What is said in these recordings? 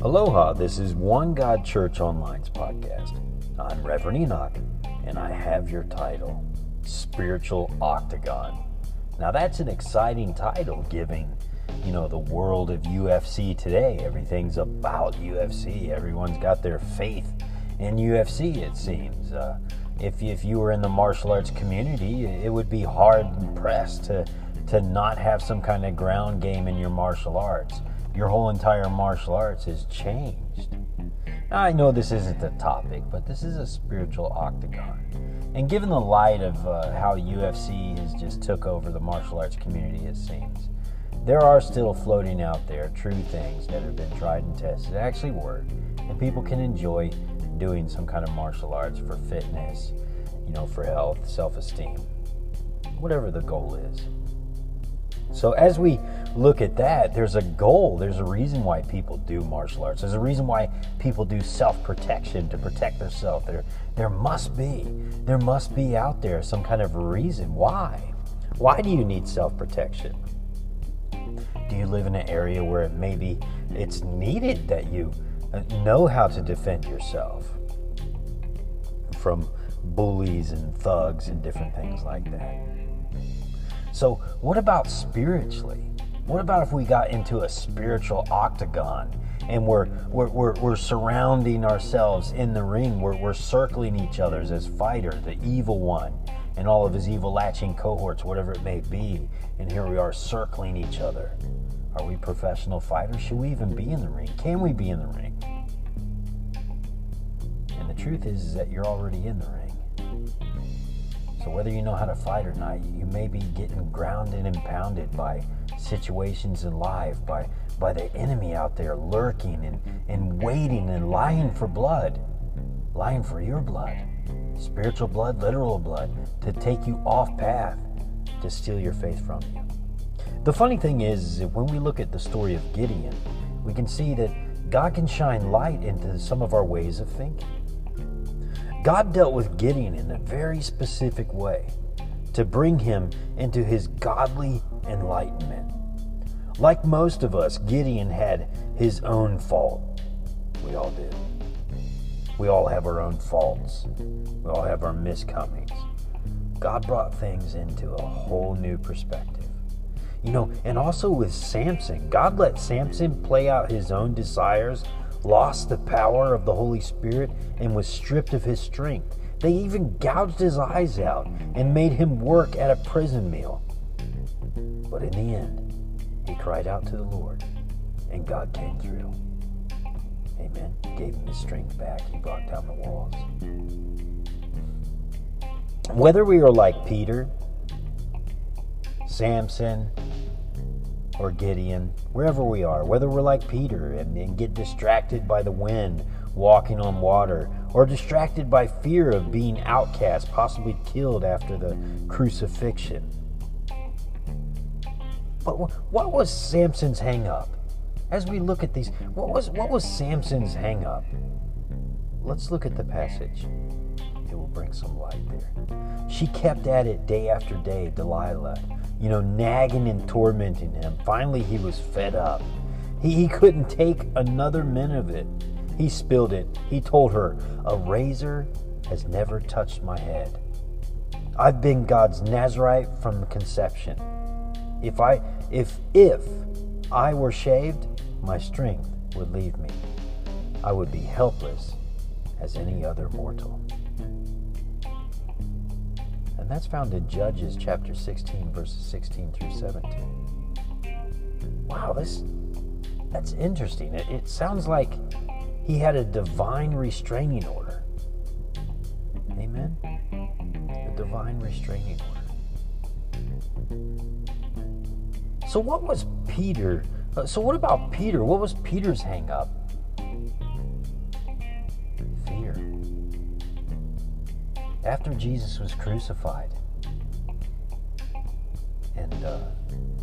Aloha, this is One God Church Online's podcast. I'm Reverend Enoch, and I have your title Spiritual Octagon. Now, that's an exciting title, giving you know the world of UFC today. Everything's about UFC. Everyone's got their faith in UFC. It seems. Uh, if if you were in the martial arts community, it would be hard pressed to to not have some kind of ground game in your martial arts. Your whole entire martial arts has changed. Now, I know this isn't the topic, but this is a spiritual octagon. And given the light of uh, how UFC has just took over the martial arts community, it seems, there are still floating out there true things that have been tried and tested, actually work, and people can enjoy doing some kind of martial arts for fitness, you know, for health, self esteem, whatever the goal is. So, as we look at that, there's a goal, there's a reason why people do martial arts, there's a reason why people do self protection to protect themselves. There, there must be, there must be out there some kind of reason. Why? Why do you need self protection? Do you live in an area where maybe it's needed that you uh, know how to defend yourself from bullies and thugs and different things like that? So, what about spiritually? What about if we got into a spiritual octagon and we're, we're, we're, we're surrounding ourselves in the ring? We're, we're circling each other as fighter, the evil one, and all of his evil latching cohorts, whatever it may be. And here we are circling each other. Are we professional fighters? Should we even be in the ring? Can we be in the ring? And the truth is, is that you're already in the ring. So whether you know how to fight or not, you may be getting grounded and pounded by situations in life, by by the enemy out there lurking and, and waiting and lying for blood. Lying for your blood. Spiritual blood, literal blood, to take you off path, to steal your faith from you. The funny thing is, is when we look at the story of Gideon, we can see that God can shine light into some of our ways of thinking. God dealt with Gideon in a very specific way to bring him into his godly enlightenment. Like most of us, Gideon had his own fault. We all did. We all have our own faults. We all have our miscomings. God brought things into a whole new perspective. You know, and also with Samson, God let Samson play out his own desires, lost the power of the Holy Spirit, and was stripped of his strength. They even gouged his eyes out and made him work at a prison meal. But in the end, he cried out to the Lord, and God came through. Amen. Gave him his strength back. He brought down the walls. Whether we are like Peter, Samson, or Gideon, wherever we are, whether we're like Peter and, and, get distracted by the wind walking on water, or distracted by fear of being outcast, possibly killed after the crucifixion. But what was Samson's hang up? As we look at these, what was what was Samson's hang up? Let's look at the passage. It will bring some light there. She kept at it day after day, Delilah you know, nagging and tormenting him. Finally, he was fed up. He, he couldn't take another minute of it. He spilled it. He told her, A razor has never touched my head. I've been God's Nazarite from conception. If I if if I were shaved, my strength would leave me. I would be helpless as any other mortal. And that's found in Judges chapter 16, verses 16 through 17. Wow, this that's interesting. It, it sounds like he had a divine restraining order. Amen? A divine restraining order. So, what was Peter? Uh, so, what about Peter? What was Peter's hang up? After Jesus was crucified. And uh,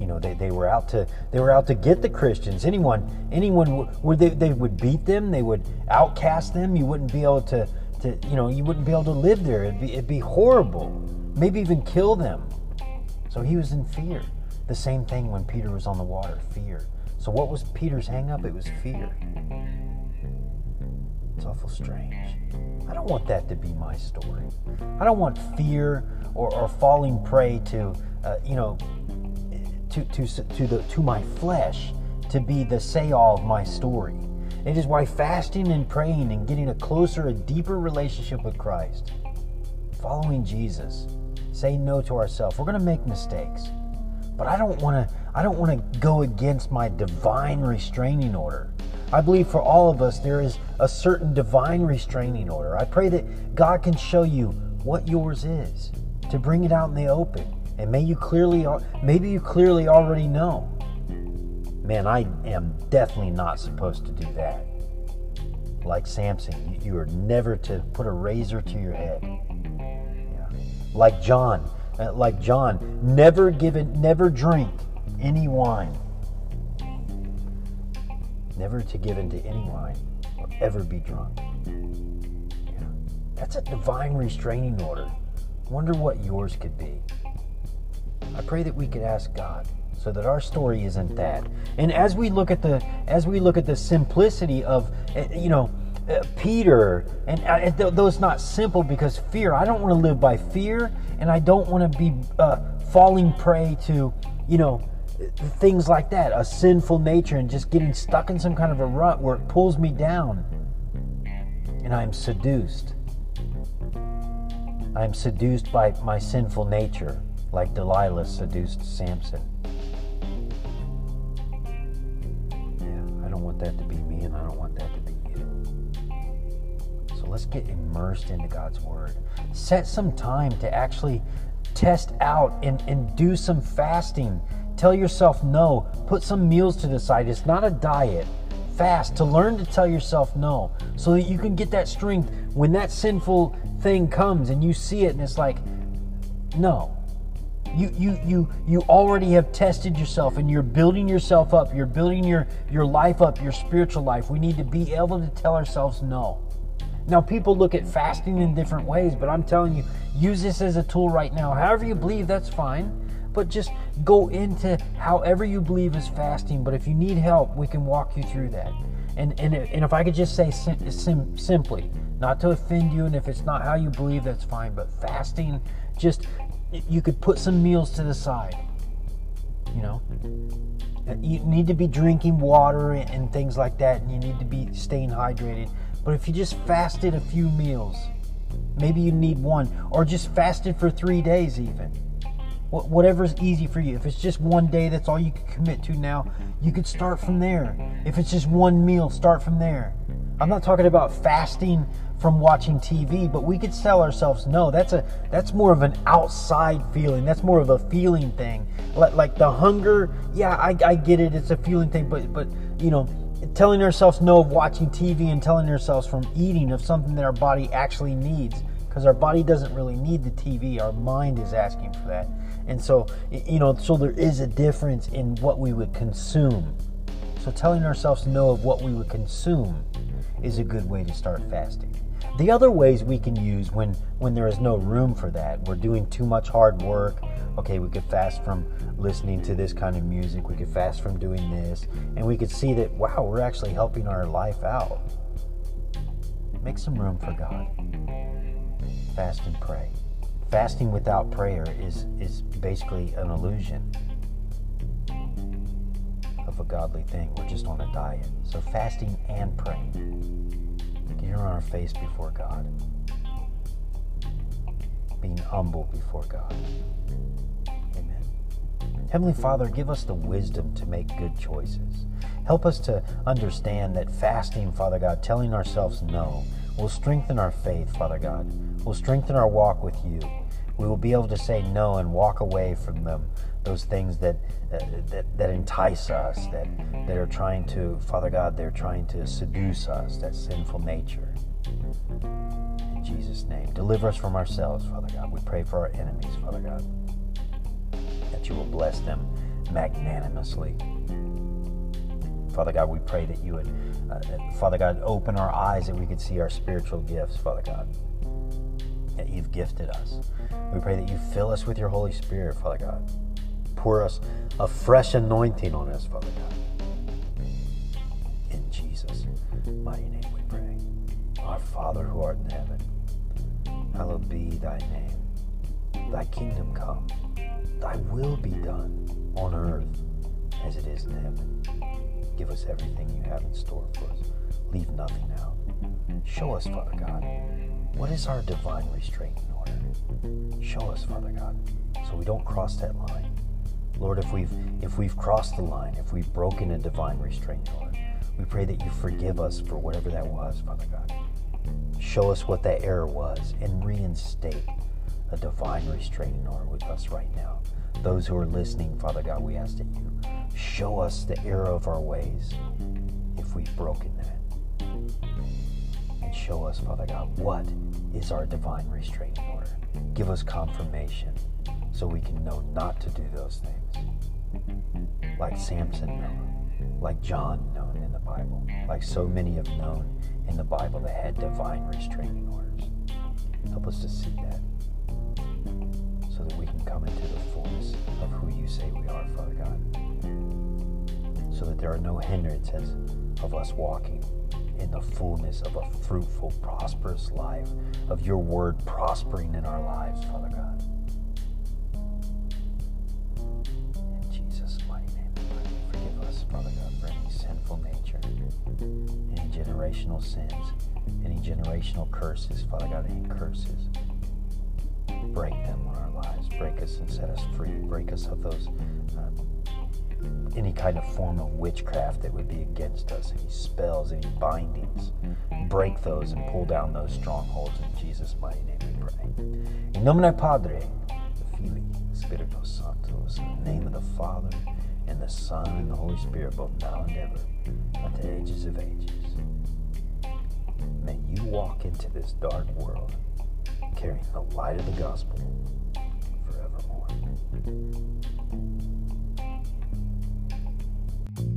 you know they, they were out to they were out to get the Christians. Anyone anyone where they, they would beat them, they would outcast them. You wouldn't be able to, to you know you wouldn't be able to live there. It'd be it'd be horrible. Maybe even kill them. So he was in fear. The same thing when Peter was on the water fear. So, what was Peter's hang up? It was fear. It's awful strange. I don't want that to be my story. I don't want fear or, or falling prey to, uh, you know, to, to, to, the, to my flesh to be the say all of my story. It is why fasting and praying and getting a closer, a deeper relationship with Christ, following Jesus, saying no to ourselves. We're going to make mistakes. But I don't want to I don't want to go against my divine restraining order. I believe for all of us there is a certain divine restraining order. I pray that God can show you what yours is to bring it out in the open. And may you clearly maybe you clearly already know. Man, I am definitely not supposed to do that. Like Samson, you are never to put a razor to your head. Yeah. Like John, uh, like John, never give it, never drink any wine. Never to give in to any wine or ever be drunk. That's a divine restraining order. Wonder what yours could be. I pray that we could ask God so that our story isn't that. And as we look at the as we look at the simplicity of eh, you know uh, Peter, and uh, th- those not simple because fear. I don't want to live by fear, and I don't want to be uh, falling prey to, you know, things like that, a sinful nature, and just getting stuck in some kind of a rut where it pulls me down, and I'm seduced. I'm seduced by my sinful nature, like Delilah seduced Samson. Yeah, I don't want that to be me, and I don't want that to be you. So let's get immersed into God's Word. Set some time to actually test out and, and do some fasting. Tell yourself no. Put some meals to the side. It's not a diet. Fast to learn to tell yourself no so that you can get that strength when that sinful thing comes and you see it and it's like, no. You, you you you already have tested yourself and you're building yourself up you're building your your life up your spiritual life we need to be able to tell ourselves no now, people look at fasting in different ways, but I'm telling you, use this as a tool right now. However you believe, that's fine. But just go into however you believe is fasting. But if you need help, we can walk you through that. And, and, and if I could just say sim, sim, simply, not to offend you, and if it's not how you believe, that's fine. But fasting, just you could put some meals to the side. You know, uh, you need to be drinking water and things like that, and you need to be staying hydrated. But if you just fasted a few meals, maybe you need one, or just fasted for three days, even. Whatever's easy for you. If it's just one day, that's all you can commit to now, you could start from there. If it's just one meal, start from there. I'm not talking about fasting from watching TV, but we could tell ourselves no. That's a that's more of an outside feeling. That's more of a feeling thing. Like, like the hunger, yeah, I, I get it. It's a feeling thing, but but you know, telling ourselves no of watching TV and telling ourselves from eating of something that our body actually needs because our body doesn't really need the TV. Our mind is asking for that. And so, you know, so there is a difference in what we would consume. So telling ourselves no of what we would consume is a good way to start fasting. The other ways we can use when when there is no room for that, we're doing too much hard work. Okay, we could fast from listening to this kind of music. We could fast from doing this, and we could see that wow, we're actually helping our life out. Make some room for God. Fast and pray. Fasting without prayer is is basically an illusion of a godly thing. We're just on a diet. So fasting and praying Getting on our face before God. Being humble before God. Amen. Heavenly Father, give us the wisdom to make good choices. Help us to understand that fasting, Father God, telling ourselves no, will strengthen our faith, Father God, will strengthen our walk with you. We will be able to say no and walk away from them those things that, uh, that that entice us, that that are trying to, Father God, they're trying to seduce us, that sinful nature. In Jesus' name, deliver us from ourselves, Father God. We pray for our enemies, Father God, that you will bless them magnanimously. Father God, we pray that you would, uh, Father God, open our eyes that we could see our spiritual gifts, Father God, that you've gifted us. We pray that you fill us with your Holy Spirit, Father God pour us, a fresh anointing on us, Father God. In Jesus' mighty name we pray. Our Father who art in heaven, hallowed be thy name. Thy kingdom come, thy will be done on earth as it is in heaven. Give us everything you have in store for us. Leave nothing out. Show us, Father God, what is our divine restraining order. Show us, Father God, so we don't cross that line. Lord, if we've if we've crossed the line, if we've broken a divine restraining order, we pray that you forgive us for whatever that was, Father God. Show us what that error was and reinstate a divine restraining order with us right now. Those who are listening, Father God, we ask that you show us the error of our ways if we've broken that and show us, Father God, what is our divine restraining order. Give us confirmation so we can know not to do those things. Like Samson known, like John known in the Bible, like so many have known in the Bible that had divine restraining orders. Help us to see that come into the fullness of who you say we are, Father God. So that there are no hindrances of us walking in the fullness of a fruitful, prosperous life, of your word prospering in our lives, Father God. In Jesus' mighty name, forgive us, Father God, for any sinful nature, any generational sins, any generational curses, Father God, any curses. Break them on our lives. Break us and set us free. Break us of those. Uh, any kind of form of witchcraft that would be against us, any spells, any bindings. Break those and pull down those strongholds in Jesus' mighty name we pray. In nomine Padre, the Filii, Spiritus Sanctus, in the name of the Father, and the Son, and the Holy Spirit, both now and ever, unto ages of ages. May you walk into this dark world carrying the light of the gospel forevermore.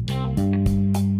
Thank you.